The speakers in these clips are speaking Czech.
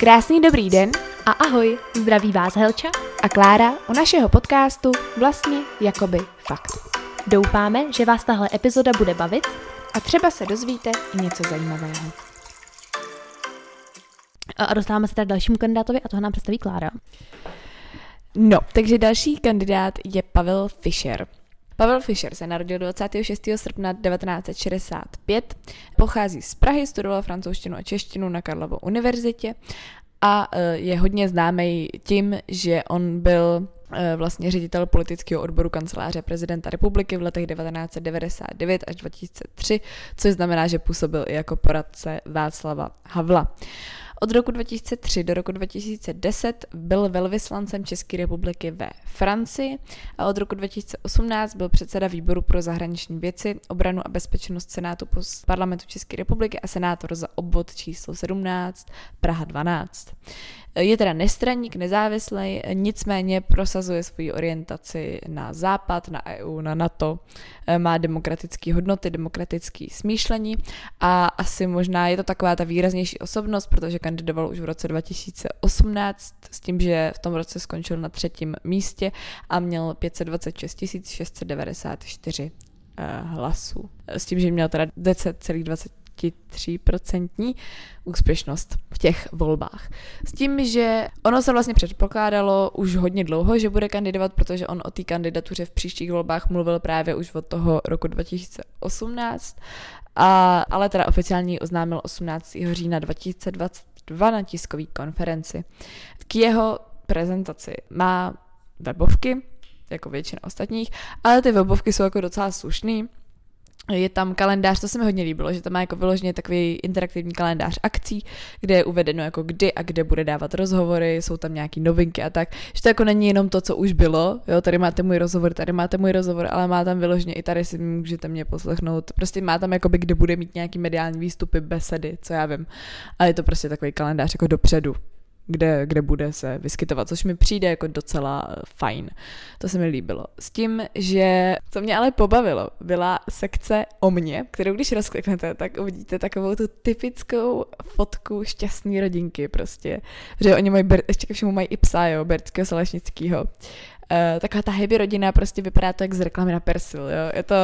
Krásný dobrý den A ahoj, zdraví vás Helča. a Klára u našeho podcastu Vlastně jakoby fakt. Doufáme, že vás tahle epizoda bude bavit. A třeba se dozvíte i něco zajímavého. A dostáváme se teda dalšímu kandidátovi a toho nám představí Klára. No, takže další kandidát je Pavel Fischer. Pavel Fischer se narodil 26. srpna 1965, pochází z Prahy, studoval francouzštinu a češtinu na Karlově univerzitě a eh, je hodně známý tím, že on byl eh, vlastně ředitel politického odboru kanceláře prezidenta republiky v letech 1999 až 2003, což znamená, že působil i jako poradce Václava Havla. Od roku 2003 do roku 2010 byl velvyslancem České republiky ve Francii a od roku 2018 byl předseda výboru pro zahraniční věci, obranu a bezpečnost Senátu parlamentu České republiky a senátor za obvod číslo 17 Praha 12. Je teda nestraník, nezávislý, nicméně prosazuje svoji orientaci na západ, na EU, na NATO, eh, má demokratické hodnoty, demokratické smýšlení a asi možná je to taková ta výraznější osobnost, protože kandidoval už v roce 2018 s tím, že v tom roce skončil na třetím místě a měl 526 694 eh, hlasů. S tím, že měl teda 10,23% úspěšnost v těch volbách. S tím, že ono se vlastně předpokládalo už hodně dlouho, že bude kandidovat, protože on o té kandidatuře v příštích volbách mluvil právě už od toho roku 2018, a, ale teda oficiálně oznámil 18. října 2022 na tiskové konferenci. K jeho prezentaci má webovky, jako většina ostatních, ale ty webovky jsou jako docela slušný. Je tam kalendář, to se mi hodně líbilo, že tam má jako vyloženě takový interaktivní kalendář akcí, kde je uvedeno jako kdy a kde bude dávat rozhovory, jsou tam nějaký novinky a tak, že to jako není jenom to, co už bylo, jo, tady máte můj rozhovor, tady máte můj rozhovor, ale má tam vyloženě i tady si můžete mě poslechnout, prostě má tam jakoby, kde bude mít nějaký mediální výstupy, besedy, co já vím, ale je to prostě takový kalendář jako dopředu, kde, kde bude se vyskytovat, což mi přijde jako docela eh, fajn. To se mi líbilo. S tím, že co mě ale pobavilo, byla sekce o mně, kterou když rozkliknete, tak uvidíte takovou tu typickou fotku šťastné rodinky prostě. Že oni mají, ještě ke všemu mají i psa, jo, Bertského Salešnického. Uh, taková ta happy rodina prostě vypadá to jak z reklamy na Persil, jo. Je to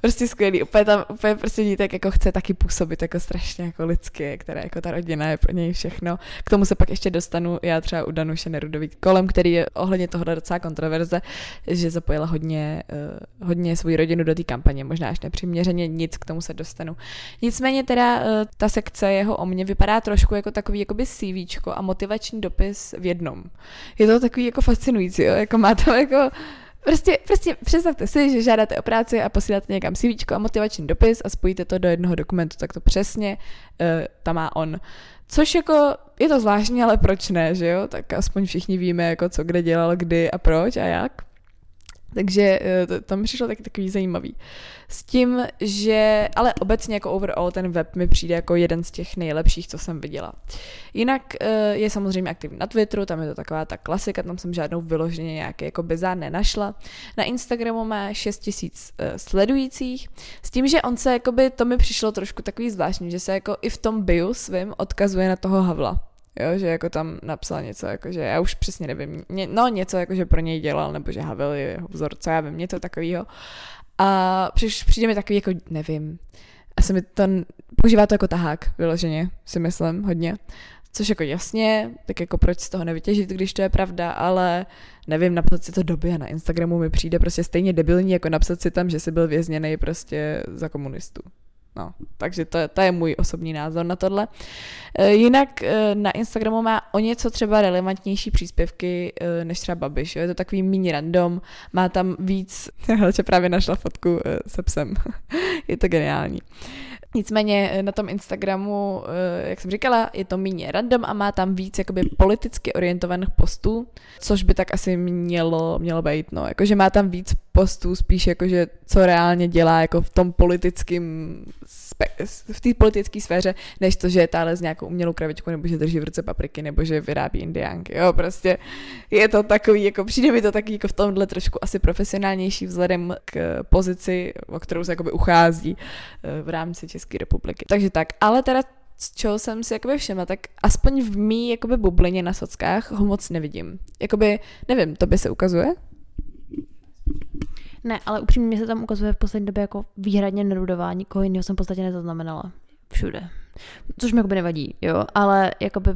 prostě skvělý. Úplně tam, úplně prostě dítek jako chce taky působit jako strašně jako lidské, které jako ta rodina je pro něj všechno. K tomu se pak ještě dostanu já třeba u Danuše Nerudový kolem, který je ohledně tohohle docela kontroverze, že zapojila hodně, uh, hodně svou rodinu do té kampaně, možná až nepřiměřeně, nic k tomu se dostanu. Nicméně teda uh, ta sekce jeho o mně vypadá trošku jako takový jakoby CVčko a motivační dopis v jednom. Je to takový jako fascinující, jo? jako má tam jako Prostě, prostě představte si, že žádáte o práci a posíláte někam CV a motivační dopis a spojíte to do jednoho dokumentu, tak to přesně uh, tam má on. Což jako, je to zvláštní, ale proč ne, že jo? Tak aspoň všichni víme, jako co kde dělal, kdy a proč a jak. Takže eh, to, mi přišlo taky takový zajímavý. S tím, že, ale obecně jako overall ten web mi přijde jako jeden z těch nejlepších, co jsem viděla. Jinak eh, je samozřejmě aktivní na Twitteru, tam je to taková ta klasika, tam jsem žádnou vyloženě nějaké jako bizár nenašla. Na Instagramu má 6 tisíc uh, sledujících, s tím, že on se, jakoby, to mi přišlo trošku takový zvláštní, že se jako i v tom bio svým odkazuje na toho Havla. Jo, že jako tam napsal něco, jako že já už přesně nevím, ně, no něco jako, že pro něj dělal, nebo že Havel je jeho vzor, co já vím, něco takového. A přiš, přijde mi takový, jako nevím, asi mi to, používá to jako tahák, vyloženě, si myslím, hodně. Což jako jasně, tak jako proč z toho nevytěžit, když to je pravda, ale nevím, napsat si to době na Instagramu mi přijde prostě stejně debilní, jako napsat si tam, že jsi byl vězněný prostě za komunistů. No, takže to, to je můj osobní názor na tohle. E, jinak e, na Instagramu má o něco třeba relevantnější příspěvky e, než třeba Babiš. Jo? Je to takový mini random, má tam víc, Helče právě našla fotku se psem. je to geniální. Nicméně na tom Instagramu, jak jsem říkala, je to méně random a má tam víc jakoby politicky orientovaných postů, což by tak asi mělo, mělo být, no, jakože má tam víc postů spíš jakože co reálně dělá jako v tom politickém v té politické sféře, než to, že je tále s nějakou umělou kravičkou, nebo že drží v ruce papriky, nebo že vyrábí indiánky. Jo, prostě je to takový, jako přijde mi to taky jako v tomhle trošku asi profesionálnější vzhledem k pozici, o kterou se jakoby uchází v rámci České republiky. Takže tak, ale teda z čeho jsem si jakoby všimla, tak aspoň v mý jakoby bublině na sockách ho moc nevidím. Jakoby, nevím, to by se ukazuje? Ne, ale upřímně mě se tam ukazuje v poslední době jako výhradně nerudová, nikoho jiného jsem v podstatě nezaznamenala. Všude. Což mi jakoby nevadí, jo, ale jakoby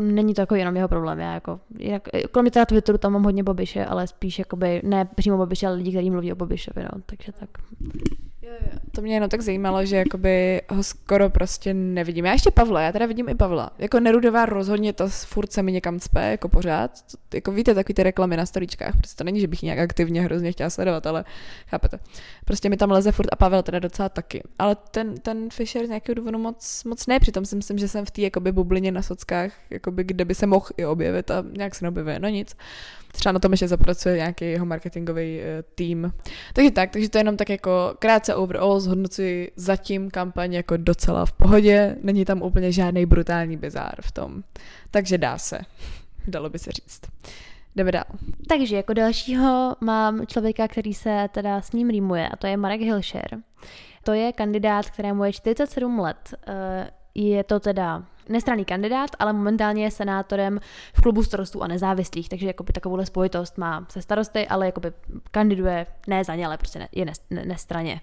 není to jako jenom jeho problém, já jako, jinak, kromě teda Twitteru tam mám hodně Bobiše, ale spíš jakoby, ne přímo Bobiše, ale lidi, kteří mluví o Bobišovi, no, takže tak. To mě jenom tak zajímalo, že jakoby ho skoro prostě nevidím. Já ještě Pavla, já teda vidím i Pavla. Jako Nerudová rozhodně to furt se mi někam cpe, jako pořád. Jako víte, takový ty reklamy na storíčkách. Prostě to není, že bych nějak aktivně hrozně chtěla sledovat, ale chápete. Prostě mi tam leze furt a Pavel teda docela taky. Ale ten, ten Fisher z nějakého důvodu moc, moc ne. Přitom si myslím, že jsem v té jakoby bublině na sockách, jakoby, kde by se mohl i objevit a nějak se neobjevuje. No nic třeba na tom ještě zapracuje nějaký jeho marketingový uh, tým. Takže tak, takže to je jenom tak jako krátce overall zhodnocuji zatím kampaň jako docela v pohodě, není tam úplně žádný brutální bizár v tom. Takže dá se, dalo by se říct. Jdeme dál. Takže jako dalšího mám člověka, který se teda s ním rýmuje a to je Marek Hilšer. To je kandidát, kterému je 47 let. Eh, je to teda nestraný kandidát, ale momentálně je senátorem v klubu starostů a nezávislých, takže jakoby takovouhle spojitost má se starosty, ale jakoby kandiduje ne za ně, ale prostě ne, je nestraně.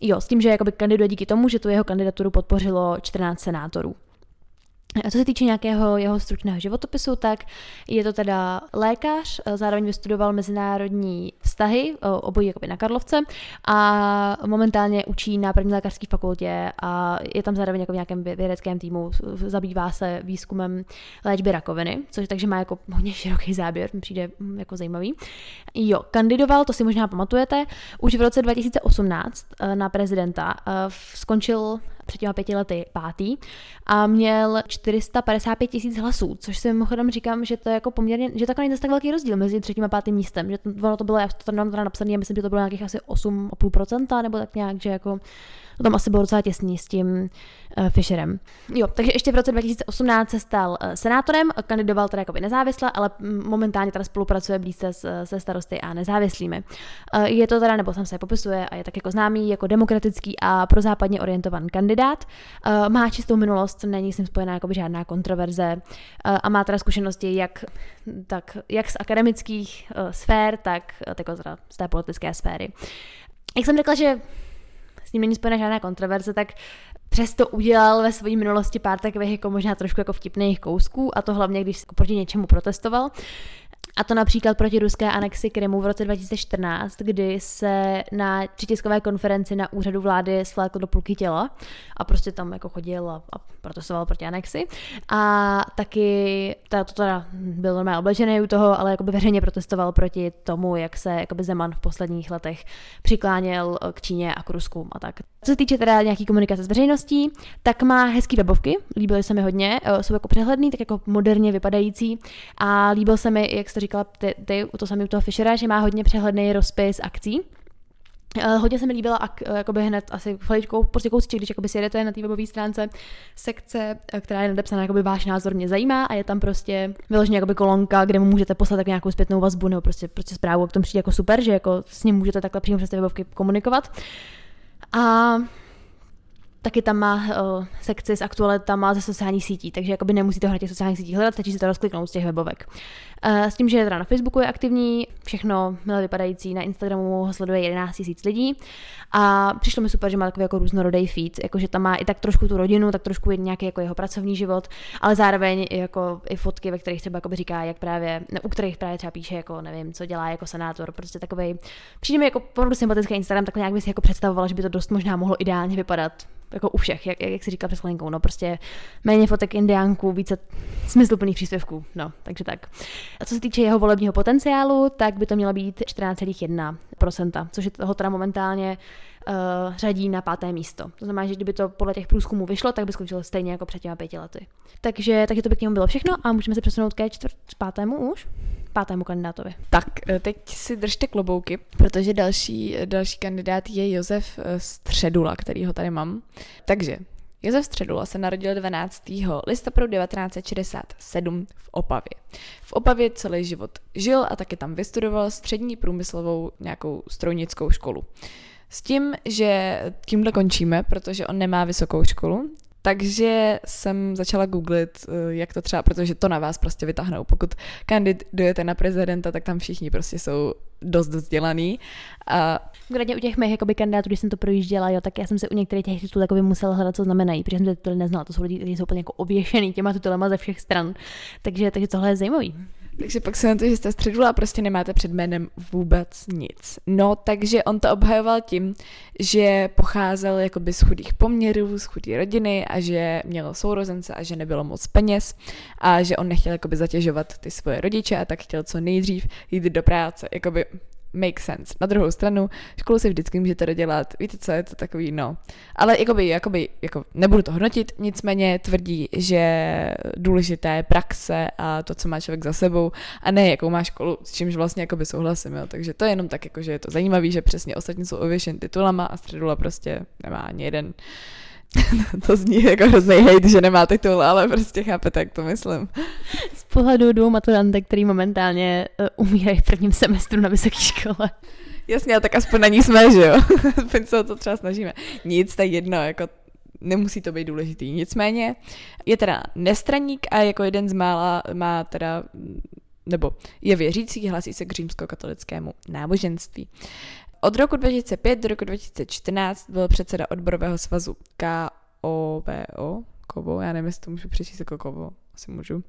Jo, s tím, že jakoby kandiduje díky tomu, že tu jeho kandidaturu podpořilo 14 senátorů. A co se týče nějakého jeho stručného životopisu, tak je to teda lékař, zároveň vystudoval mezinárodní vztahy, obojí jakoby na Karlovce a momentálně učí na první lékařské fakultě a je tam zároveň jako v nějakém vědeckém týmu, zabývá se výzkumem léčby rakoviny, což takže má jako hodně široký záběr, přijde hm, jako zajímavý. Jo, kandidoval, to si možná pamatujete, už v roce 2018 eh, na prezidenta, eh, skončil před těma pěti lety pátý a měl 455 tisíc hlasů, což si mimochodem říkám, že to je jako poměrně, že to není tak velký rozdíl mezi třetím a pátým místem, že to, ono to bylo, já to tam teda napsané, a myslím, že to bylo nějakých asi 8,5% nebo tak nějak, že jako to tam asi bylo docela těsný s tím Fisherem. Jo, takže ještě v roce 2018 se stal uh, senátorem, kandidoval teda jako nezávisle, ale momentálně teda spolupracuje blízce s, se starosty a nezávislými. Je to teda, nebo sam se popisuje a je tak jako známý jako demokratický a prozápadně orientovaný kandidát. Má čistou minulost, není s ním spojená jako žádná kontroverze a má teda zkušenosti jak, tak, jak z akademických sfér, tak, jako teda z té politické sféry. Jak jsem řekla, že s ním není spojena žádná kontroverze, tak přesto udělal ve své minulosti pár takových jako možná trošku jako vtipných kousků a to hlavně, když proti něčemu protestoval. A to například proti ruské anexi Krymu v roce 2014, kdy se na přitiskové konferenci na úřadu vlády svlékl do půlky těla a prostě tam jako chodil a, a protestoval proti anexi. A taky ta, to teda byl normálně oblečený u toho, ale jakoby veřejně protestoval proti tomu, jak se jakoby Zeman v posledních letech přikláněl k Číně a k Rusku a tak. Co se týče teda nějaký komunikace s veřejností, tak má hezký webovky, líbily se mi hodně, eh, jsou jako přehledný, tak jako moderně vypadající a líbil se mi, jak jste říkala ty, ty to samý u toho Fishera, že má hodně přehledný rozpis akcí, Uh, hodně se mi líbila ak, uh, jakoby hned asi chviličkou, prostě kousíček, když jakoby si jedete na té webové stránce sekce, uh, která je nadepsaná, jakoby váš názor mě zajímá a je tam prostě vyloženě jakoby kolonka, kde mu můžete poslat tak nějakou zpětnou vazbu nebo prostě, prostě zprávu, k tomu přijde jako super, že jako s ním můžete takhle přímo přes ty webovky komunikovat. A taky tam má uh, sekci s aktualitama ze sociálních sítí, takže jakoby nemusíte ho na těch sociálních sítích hledat, stačí si to rozkliknout z těch webovek. Uh, s tím, že teda na Facebooku je aktivní, všechno milé vypadající, na Instagramu ho sleduje 11 000 lidí a přišlo mi super, že má takový jako různorodý feed, jakože tam má i tak trošku tu rodinu, tak trošku nějaký jako jeho pracovní život, ale zároveň jako i fotky, ve kterých třeba říká, jak právě, ne, u kterých právě třeba píše, jako nevím, co dělá jako senátor, prostě takový, přijde mi jako opravdu sympatický Instagram, tak nějak bych si jako představovala, že by to dost možná mohlo ideálně vypadat jako u všech, jak, jak si říká před chvilinkou, no prostě méně fotek indiánků, více smysluplných příspěvků, no, takže tak. A co se týče jeho volebního potenciálu, tak by to mělo být 14,1%, což je toho teda momentálně uh, řadí na páté místo. To znamená, že kdyby to podle těch průzkumů vyšlo, tak by skončilo stejně jako před těmi pěti lety. Takže, takže to by k němu bylo všechno a můžeme se přesunout ke čtvrt pátému už pátému kandidátovi. Tak, eh, teď si držte klobouky, protože další, další kandidát je Josef eh, Středula, který ho tady mám. Takže Josef Středula se narodil 12. listopadu 1967 v Opavě. V Opavě celý život žil a taky tam vystudoval střední průmyslovou nějakou strojnickou školu. S tím, že tímhle končíme, protože on nemá vysokou školu, Takže jsem začala googlit, eh, jak to třeba, protože to na vás prostě vytáhnou. Pokud kandidujete na prezidenta, tak tam všichni prostě jsou dost vzdělaný. A... Konkrétně u těch mých jakoby, kandidátů, když jsem to projížděla, jo, tak já jsem se u některých těch titulů jakoby musela hledat, co znamenají, protože jsem ty tituly neznala. To jsou lidi, kteří jsou úplně jako ověšený těma titulama ze všech stran. Takže, takže tohle je zajímavý. Takže pak se na to, že jste středula a prostě nemáte před jménem vůbec nic. No, takže on to obhajoval tím, že pocházel jakoby z chudých poměrů, z chudé rodiny a že měl sourozence a že nebylo moc peněz a že on nechtěl jakoby zatěžovat ty svoje rodiče a tak chtěl co nejdřív jít do práce. Jakoby make sense. Na druhou stranu, školu si vždycky můžete dodělat, víte co, je to takový, no. Ale jakoby, jakoby, jako nebudu to hodnotit, nicméně tvrdí, že důležité je praxe a to, co má člověk za sebou a ne, jakou má školu, s čímž vlastně jakoby souhlasím, jo. Takže to je jenom tak, jako, že je to zajímavé, že přesně ostatní jsou ověšen titulama a středula prostě nemá ani jeden to zní jako hrozný hate, že nemá titul, ale prostě chápete, jak to myslím. Z pohledu dvou maturantek, který momentálně uh, umírají v prvním semestru na vysoké škole. Jasně, a tak aspoň na ní jsme, že jo? aspoň se o to třeba snažíme. Nic, tak jedno, jako nemusí to být důležitý. Nicméně je teda nestraník a jako jeden z mála má teda nebo je věřící, hlasí se k římskokatolickému náboženství. Od roku 2005 do roku 2014 byl předseda odborového svazu KOVO, Kovo, já nevím, jestli to můžu přečíst jako Kovo, asi můžu.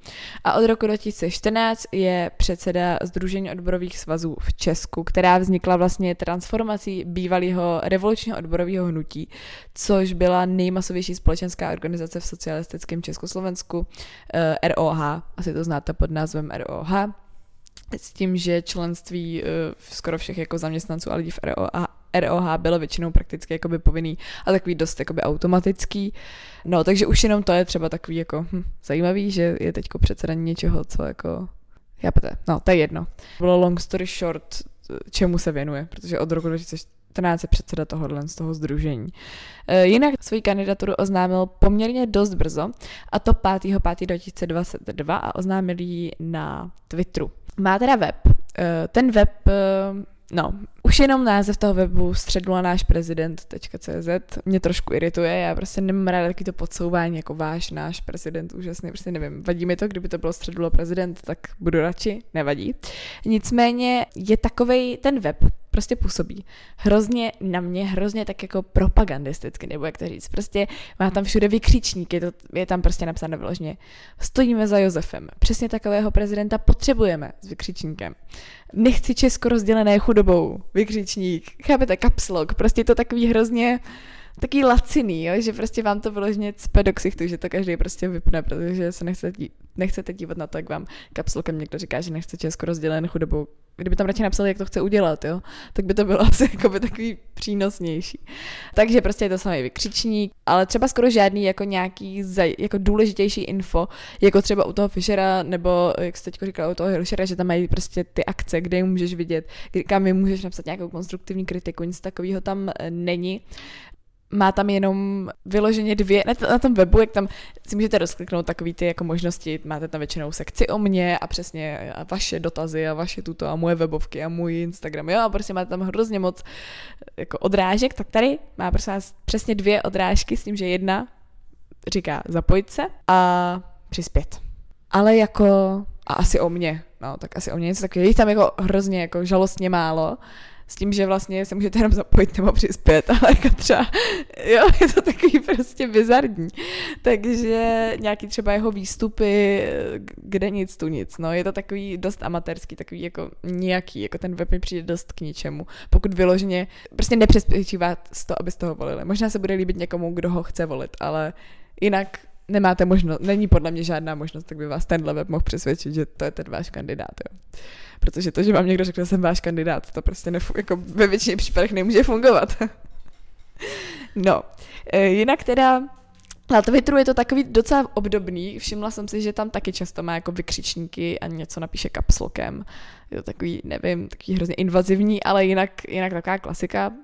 A od roku 2014 je předseda Združení odborových svazů v Česku, která vznikla vlastně transformací bývalého revolučního odborového hnutí, což byla nejmasovější společenská organizace v socialistickém Československu, eh, ROH, asi to znáte pod názvem ROH s tím, že členství uh, skoro všech jako zaměstnanců a lidí v ROH, ROH bylo většinou prakticky jakoby povinný a takový dost jakoby automatický. No, takže už jenom to je třeba takový jako hm, zajímavý, že je teďko předsedání něčeho, co jako Chápete? No, to je jedno. Bylo long story short, čemu se věnuje, protože od roku 2014 je předseda tohohle z toho združení. E, jinak svoji kandidaturu oznámil poměrně dost brzo, a to 5.5.2022 a oznámil ji na Twitteru. Má teda web. Eh, ten web, eh, no, už jenom název toho webu středula náš prezident.cz mě trošku irituje, já prostě nemám ráda taky to podsouvání jako váš, náš prezident, úžasný, prostě nevím, vadí mi to, kdyby to bylo středula prezident, tak budu radši, nevadí. Nicméně je takovej ten web, prostě působí hrozně na mě, hrozně tak jako propagandisticky, nebo jak to říct. Prostě má tam všude vykřičníky, to je tam prostě napsáno vyložně. Stojíme za Josefem. Přesně takového prezidenta potřebujeme s vykřičníkem. Nechci Česko rozdělené chudobou. Vykřičník. Chápete? Kapslok. Prostě to takový hrozně taký laciný, jo? že prostě vám to vyloženě cpe do ksichtu, že to každý prostě vypne, protože se nechcete, nechcete dívat na to, jak vám kapsulkem někdo říká, že nechce Česko rozdělen chudobou. Kdyby tam radši napsali, jak to chce udělat, jo? tak by to bylo asi by takový přínosnější. Takže prostě je to samý vykřičník, ale třeba skoro žádný jako nějaký zaj, jako důležitější info, jako třeba u toho Fishera, nebo jak jste teď říkala u toho Hilšera, že tam mají prostě ty akce, kde můžeš vidět, kam jim můžeš napsat nějakou konstruktivní kritiku, nic takového tam eh, není má tam jenom vyloženě dvě, na, na tom webu, jak tam si můžete rozkliknout takový ty jako možnosti, máte tam většinou sekci o mě a přesně a vaše dotazy a vaše tuto a moje webovky a můj Instagram, jo, a prostě máte tam hrozně moc jako odrážek, tak tady má prostě přesně dvě odrážky s tím, že jedna říká zapojit se a přispět. Ale jako, a asi o mě, no, tak asi o mě něco takového, je tam jako hrozně jako žalostně málo, s tím, že vlastně se můžete jenom zapojit nebo přispět, ale jako třeba, jo, je to takový prostě bizarní. Takže nějaký třeba jeho výstupy, kde nic, tu nic, no, je to takový dost amatérský, takový jako nějaký, jako ten web mi přijde dost k ničemu. Pokud vyloženě, prostě nepřesvědčívá z toho, aby z toho volili. Možná se bude líbit někomu, kdo ho chce volit, ale jinak nemáte možnost, není podle mě žádná možnost, tak by vás tenhle web mohl přesvědčit, že to je ten váš kandidát. Jo. Protože to, že vám někdo řekne, že jsem váš kandidát, to prostě nefu- jako ve většině případech nemůže fungovat. no, e, jinak teda na Twitteru je to takový docela obdobný, všimla jsem si, že tam taky často má jako vykřičníky a něco napíše kapslokem. Je to takový, nevím, takový hrozně invazivní, ale jinak, jinak taková klasika. Uh,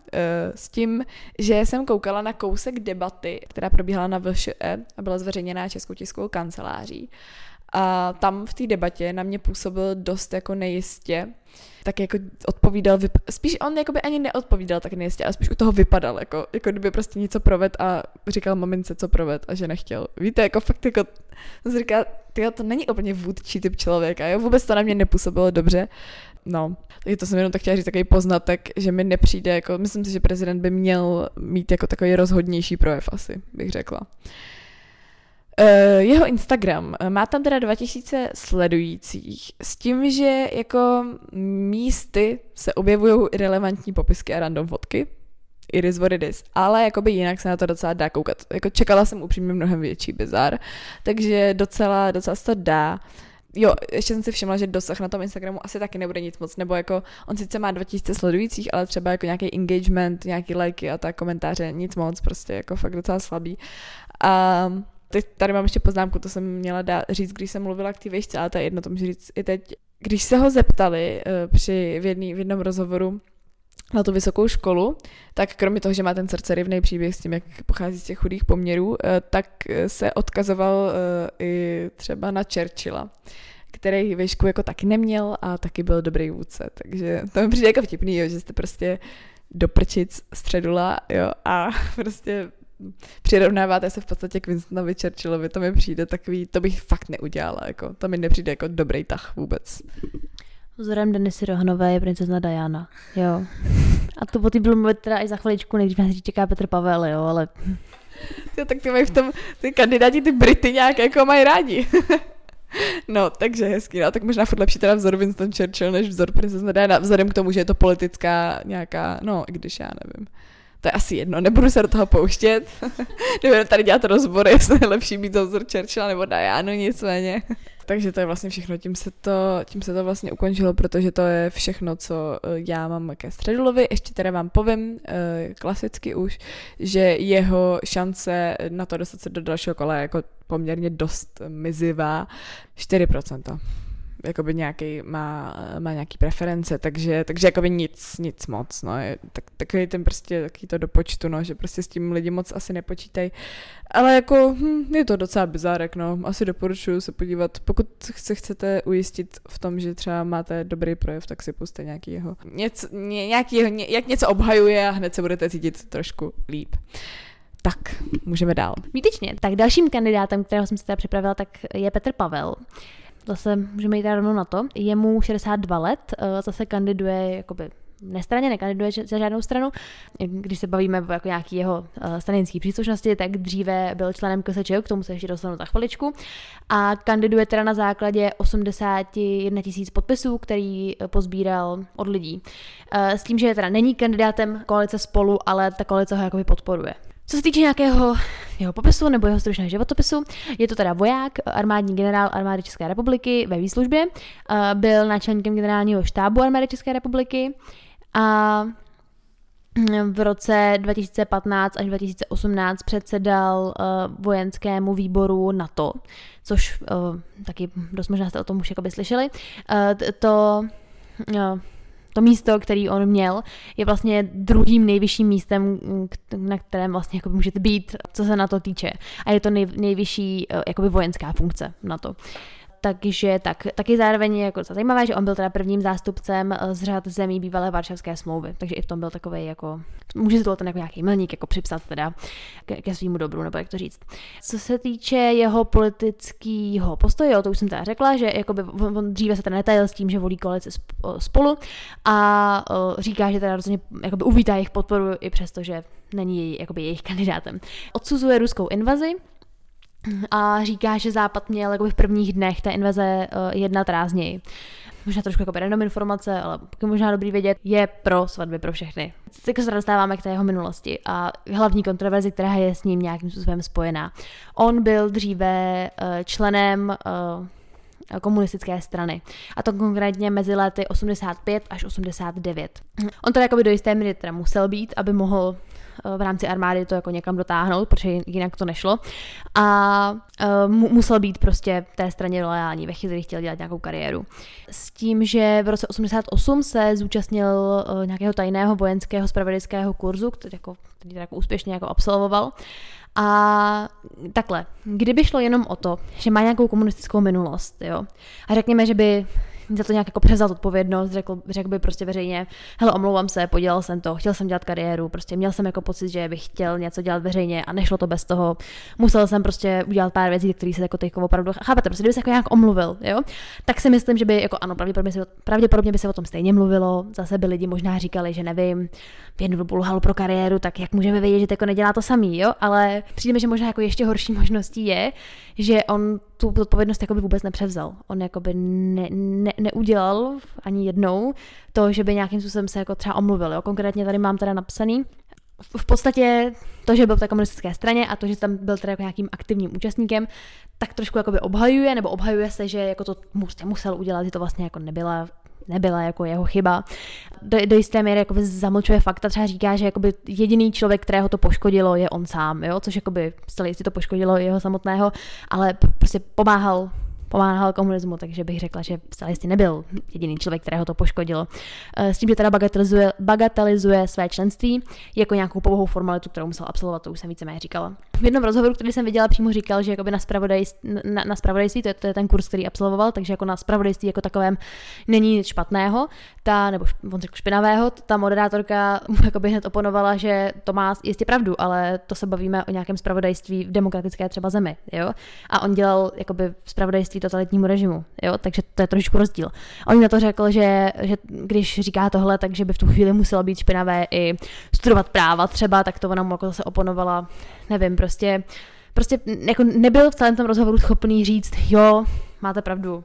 s tím, že jsem koukala na kousek debaty, která probíhala na VŠE a byla zveřejněná Českou tiskovou kanceláří. A tam v té debatě na mě působil dost jako nejistě, tak jako odpovídal, vyp- spíš on jako by ani neodpovídal tak nejistě, ale spíš u toho vypadal, jako, jako kdyby prostě něco proved a říkal mamince, co proved a že nechtěl. Víte, jako fakt jako, říká, tyjo, to není úplně vůdčí typ člověka, jo, vůbec to na mě nepůsobilo dobře. No, takže to jsem jenom tak chtěla říct takový poznatek, že mi nepřijde, jako, myslím si, že prezident by měl mít jako takový rozhodnější projev asi, bych řekla. Uh, jeho Instagram, eh, má tam teda 2000 sledujících, s tím, že jako místy se objevují relevantní popisky a random fotky, it is what it is, ale jakoby jinak se na to docela dá koukat. Jako čekala jsem upřímně mnohem větší bizar, takže docela, docela se to dá. Jo, ještě jsem si všimla, že dosah na tom Instagramu asi taky nebude nic moc, nebo jako on sice má 2000 sledujících, ale třeba jako nějaký engagement, nějaký lajky a tak komentáře, nic moc, prostě jako fakt docela slabý. A teď tady mám ještě poznámku, to jsem měla dát, říct, když jsem mluvila k té výšce, ale to je jedno, to můžu říct i teď. Když se ho zeptali uh, při v, jedný, v jednom rozhovoru, na tu vysokou školu, tak kromě toho, že má ten srdcerivný příběh s tím, jak pochází z těch chudých poměrů, eh, tak se odkazoval eh, i třeba na Churchilla, který výšku jako taky neměl a taky byl dobrý vůdce. Takže to mi přijde jako vtipný, jo, že jste prostě do prčic středula jo, a prostě přirovnáváte se v podstatě k Winstonovi Churchillovi, to mi přijde takový, to bych fakt neudělala, jako, to mi nepřijde jako dobrý tah vůbec. Vzorem Denisy Rohnové je princezna Diana, jo. A to po ty budu mluvit teda i za chviličku, než nás čeká Petr Pavel, jo, ale... Jo, tak ty mají v tom, ty kandidáti ty Brity nějak jako mají rádi. No, takže hezký, no, tak možná furt lepší teda vzor Winston Churchill než vzor princezna Diana, vzhledem k tomu, že je to politická nějaká, no, i když já nevím to je asi jedno, nebudu se do toho pouštět, nebudu tady dělat rozbory, jestli je lepší být vzor Churchilla nebo Diana, nicméně. Takže to je vlastně všechno, tím se to, tím se to vlastně ukončilo, protože to je všechno, co eh, já mám ke Středulovi. Ještě teda vám povím, eh, klasicky už, že jeho šance na to dostat se do dalšího kola je jako poměrně dost mizivá, 4% jakoby nějaký, má, má nějaký preference, takže, takže jakoby nic, nic moc, no, je tak, takový ten prostě, takový to do počtu, no, že prostě s tím lidi moc asi nepočítají, ale jako hm, je to docela bizárek, no, asi doporučuji se podívat, pokud se chcete ujistit v tom, že třeba máte dobrý projev, tak si puste nějaký jeho, něco, ně, nějaký jeho, ně, jak něco obhajuje a hned se budete cítit trošku líp. Tak, můžeme dál. Výtečně. Tak dalším kandidátem, kterého jsem se teda připravila, tak je Petr Pavel zase můžeme jít rovnou na to. Je mu 62 let, eh, zase kandiduje jakoby nestraně, nekandiduje za žádnou stranu. Když se bavíme o jako nějaký jeho uh, stranické příslušnosti, tak dříve byl členem KSČ, k tomu se ještě dostanu za chviličku. A kandiduje teda na základě 81 tisíc podpisů, který eh, pozbíral od lidí. S tím, že teda není kandidátem koalice spolu, ale ta koalice ho jakoby podporuje. Co se týče nějakého jeho popisu nebo jeho stručného životopisu, je to teda voják, armádní generál armády České republiky ve výslužbě, byl náčelníkem generálního štábu armády České republiky a v roce 2015 až 2018 předsedal uh, vojenskému výboru NATO, což uh, taky dost možná jste o tom už jakoby slyšeli. Uh, to uh, to místo, který on měl, je vlastně druhým nejvyšším místem, na kterém vlastně jako můžete být, co se na to týče. A je to nej, nejvyšší eh, jakoby vojenská funkce na to takže tak, taky zároveň je jako zajímavé, že on byl teda prvním zástupcem eh, z řad zemí bývalé Varšavské smlouvy, takže i v tom byl takový jako, může se to ten jako nějaký milník jako připsat teda ke, ke svýmu dobru, nebo jak to říct. Co se týče jeho politického postoje, to už jsem teda řekla, že jakoby on, on dříve se teda netajil s tím, že volí koalici spolu a o, říká, že teda rozhodně jakoby uvítá jejich podporu i přesto, že není jakoby jejich kandidátem. Odsuzuje ruskou invazi, a říká, že Západ měl jako v prvních dnech té invaze uh, jednat rázněji. Možná trošku jako random informace, ale možná dobrý vědět, je pro svatby pro všechny. Tak se dostáváme k té jeho minulosti a hlavní kontroverzi, která je s ním nějakým způsobem spojená. On byl dříve uh, členem uh, komunistické strany. A to konkrétně mezi lety 85 až 89. On to jakoby do jisté míry musel být, aby mohl v rámci armády to jako někam dotáhnout, protože jinak to nešlo. A uh, musel být prostě té straně loajální ve chvíli, chtěl dělat nějakou kariéru. S tím, že v roce 88 se zúčastnil uh, nějakého tajného vojenského spravodajského kurzu, který, jako, který jako úspěšně jako absolvoval. A takhle, kdyby šlo jenom o to, že má nějakou komunistickou minulost, jo, a řekněme, že by za to nějak jako převzal odpovědnost, řekl, řekl by prostě veřejně, hele, omlouvám se, podělal jsem to, chtěl jsem dělat kariéru, prostě měl jsem jako pocit, že bych chtěl něco dělat veřejně a nešlo to bez toho. Musel jsem prostě udělat pár věcí, které se jako teď opravdu, chápete, prostě kdyby se jako nějak omluvil, jo, tak si myslím, že by jako ano, pravděpodobně, si, pravděpodobně by se o tom stejně mluvilo, zase by lidi možná říkali, že nevím, jednu dobu lhal pro kariéru, tak jak můžeme vědět, že to jako nedělá to samý, jo, ale přijde mi, že možná jako ještě horší možností je, že on tu odpovědnost jakoby vůbec nepřevzal. On jakoby ne, ne, neudělal ani jednou to, že by nějakým způsobem se jako třeba omluvil. Jo? Konkrétně tady mám teda napsaný, v podstatě to, že byl v té komunistické straně a to, že tam byl teda jako nějakým aktivním účastníkem, tak trošku jakoby obhajuje, nebo obhajuje se, že jako to musel udělat, že to vlastně jako nebyla nebyla jako jeho chyba. Do, do jisté míry jakoby zamlčuje fakta, třeba říká, že jakoby jediný člověk, kterého to poškodilo, je on sám, jo? což jakoby zcela jistě to poškodilo jeho samotného, ale prostě pomáhal pomáhal komunismu, takže bych řekla, že jistě nebyl jediný člověk, kterého to poškodilo. Eh, s tím, že teda bagatelizuje, bagatelizuje své členství jako nějakou pouhou formalitu, kterou musel absolvovat, to už jsem víceméně říkala. V jednom rozhovoru, který jsem viděla, přímo říkal, že jakoby na, spravodajství, na, na spravodajství, to je, to je ten kurz, který absolvoval, takže jako na spravodajství jako takovém není nic špatného, ta, nebo on řekl špinavého, ta moderátorka mu jakoby hned oponovala, že to má jistě pravdu, ale to se bavíme o nějakém spravodajství v demokratické třeba zemi, jo? A on dělal jakoby spravodajství totalitnímu režimu, jo? takže to je trošičku rozdíl. On na to řekl, že, že když říká tohle, takže by v tu chvíli muselo být špinavé i studovat práva třeba, tak to ona mu jako zase oponovala, nevím, prostě prostě jako nebyl v celém tom rozhovoru schopný říct, jo, máte pravdu,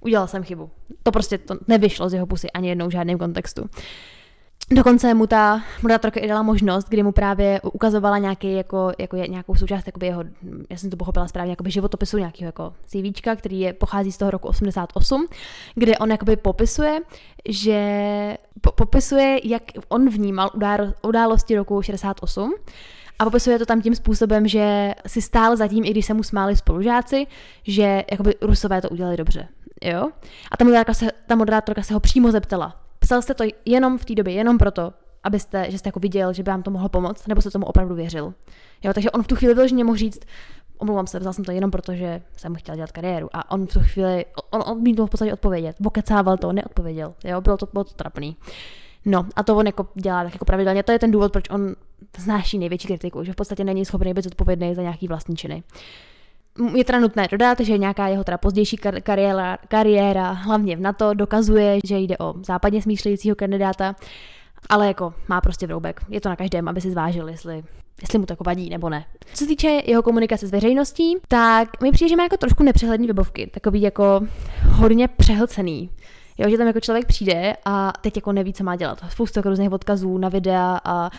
udělal jsem chybu. To prostě to nevyšlo z jeho pusy ani jednou v žádném kontextu. Dokonce mu ta moderátorka i dala možnost, kdy mu právě ukazovala nějaký, jako, jako je, nějakou součást jakoby jeho, já jsem to pochopila správně, jakoby životopisu nějakého jako CVčka, který je, pochází z toho roku 88, kde on jakoby popisuje, že po, popisuje, jak on vnímal události roku 68 a popisuje to tam tím způsobem, že si stál zatím, i když se mu smáli spolužáci, že jakoby Rusové to udělali dobře. Jo? A ta moderátorka, se, ta moderátorka se ho přímo zeptala. Psal jste to jenom v té době, jenom proto, abyste, že jste jako viděl, že by vám to mohlo pomoct, nebo jste tomu opravdu věřil. Jo, takže on v tu chvíli vyloženě mohl říct, omlouvám se, vzal jsem to jenom proto, že jsem chtěl dělat kariéru. A on v tu chvíli, on, to v podstatě odpovědět. Vokecával to, neodpověděl. Jo, bylo to, bylo to trapný. No a to on jako dělá tak jako pravidelně. To je ten důvod, proč on znáší největší kritiku, že v podstatě není schopný být odpovědný za nějaký vlastní činy. Je teda nutné dodat, že nějaká jeho teda pozdější kar- kariéra, kariéra, hlavně v NATO, dokazuje, že jde o západně smýšlejícího kandidáta, ale jako má prostě vroubek. Je to na každém, aby si zvážil, jestli jestli mu to jako vadí nebo ne. Co se týče jeho komunikace s veřejností, tak mi přijde, že má jako trošku nepřehledný webovky, takový jako hodně přehlcený. Jo, že tam jako člověk přijde a teď jako neví, co má dělat. Spoustu jako různých odkazů na videa a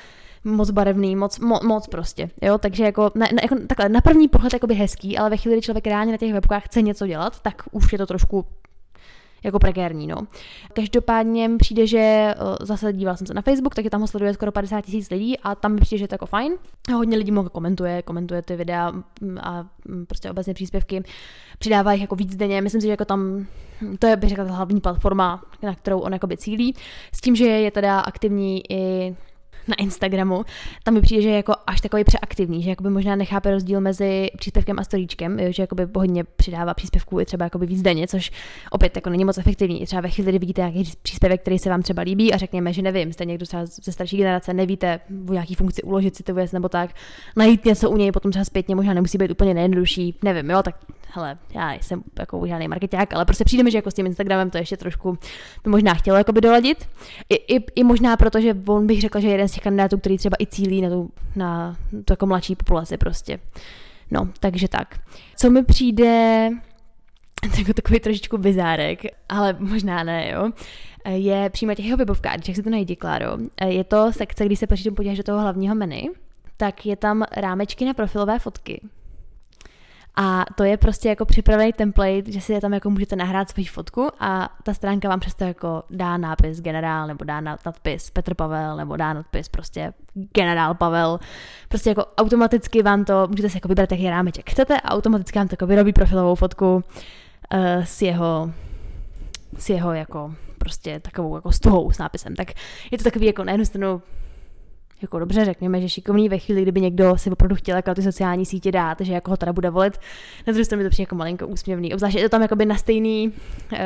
moc barevný, moc, mo, moc prostě, jo, takže jako, na, na, jako takhle, na první pohled jakoby hezký, ale ve chvíli, kdy člověk reálně na těch webkách chce něco dělat, tak už je to trošku jako prekérní, no. Každopádně přijde, že zase díval jsem se na Facebook, tak je tam ho sleduje skoro 50 tisíc lidí a tam mi přijde, že je to jako fajn. A hodně lidí mu komentuje, komentuje ty videa a prostě obecně příspěvky. Přidává jich jako víc denně. Myslím si, že jako tam to je, bych řekla, hlavní platforma, na kterou on jakoby cílí. S tím, že je teda aktivní i na Instagramu, tam mi přijde, že je jako až takový přeaktivní, že jakoby možná nechápe rozdíl mezi příspěvkem a storíčkem, že jakoby hodně přidává příspěvků i třeba jakoby víc denně, což opět jako není moc efektivní. Třeba ve chvíli, kdy vidíte nějaký příspěvek, který se vám třeba líbí a řekněme, že nevím, jste někdo třeba ze starší generace, nevíte v nějaký funkci uložit si tu věc nebo tak, najít něco u něj potom třeba zpětně možná nemusí být úplně nejjednodušší, nevím, jo, tak hele, já jsem jako žádný marketák, ale prostě přijde mi, že jako s tím Instagramem to ještě trošku by možná chtělo jako by doladit. I, i, I, možná proto, že on bych řekl, že je jeden z těch kandidátů, který třeba i cílí na tu, na tu jako mladší populaci prostě. No, takže tak. Co mi přijde jako takový trošičku bizárek, ale možná ne, jo, je přímo těch jeho webovkách, jak si to najde, Kláro. Je to sekce, když se počítám podíváš do toho hlavního menu, tak je tam rámečky na profilové fotky A to je prostě jako připravený template, že si tam jako můžete nahrát svoji fotku a ta stránka vám přesto jako dá nápis generál, nebo dá nadpis Petr Pavel, nebo dá nadpis prostě generál Pavel. Prostě jako automaticky vám to, můžete si jako vybrat, jaký rámeček chcete a automaticky vám to jako vyrobí profilovou fotku uh, s jeho s jeho jako prostě takovou jako stuhou s nápisem. Tak je to takový jako na jednu stranu jako dobře řekněme, že šikovný ve chvíli, kdyby někdo si opravdu chtěl jako ty sociální sítě dát, že jako ho teda bude volit. Na druhou stranu mi to přijde jako malinko úsměvný. Obzvlášť je to tam jakoby na stejný uh,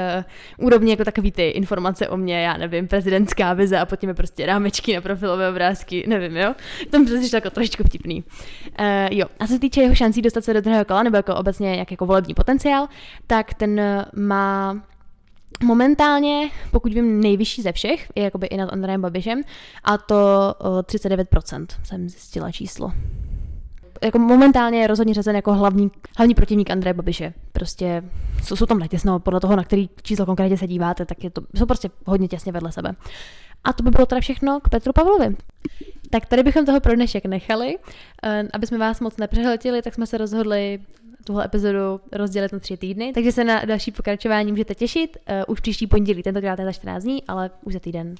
úrovni jako takový ty informace o mě, já nevím, prezidentská vize a potom je prostě rámečky na profilové obrázky, nevím, jo. To mi přišlo jako trošičku vtipný. Uh, jo, a co se týče jeho šancí dostat se do druhého kola, nebo jako obecně jak jako volební potenciál, tak ten má Momentálně, pokud vím, nejvyšší ze všech je jakoby i nad Andrejem Babišem a to 39% jsem zjistila číslo. Jako momentálně je rozhodně řazen jako hlavní, hlavní protivník Andreje Babiše. Prostě jsou, jsou tam netěsno, podle toho, na který číslo konkrétně se díváte, tak je to, jsou prostě hodně těsně vedle sebe. A to by bylo teda všechno k Petru Pavlovi. Tak tady bychom toho pro dnešek nechali. Eh, aby jsme vás moc nepřehltili, tak jsme se rozhodli tuhle epizodu rozdělit na tři týdny, takže se na další pokračování můžete těšit. Uh, už příští pondělí, tentokrát je za 14 dní, ale už za týden.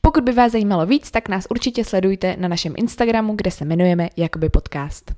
Pokud by vás zajímalo víc, tak nás určitě sledujte na našem Instagramu, kde se jmenujeme Jakoby podcast.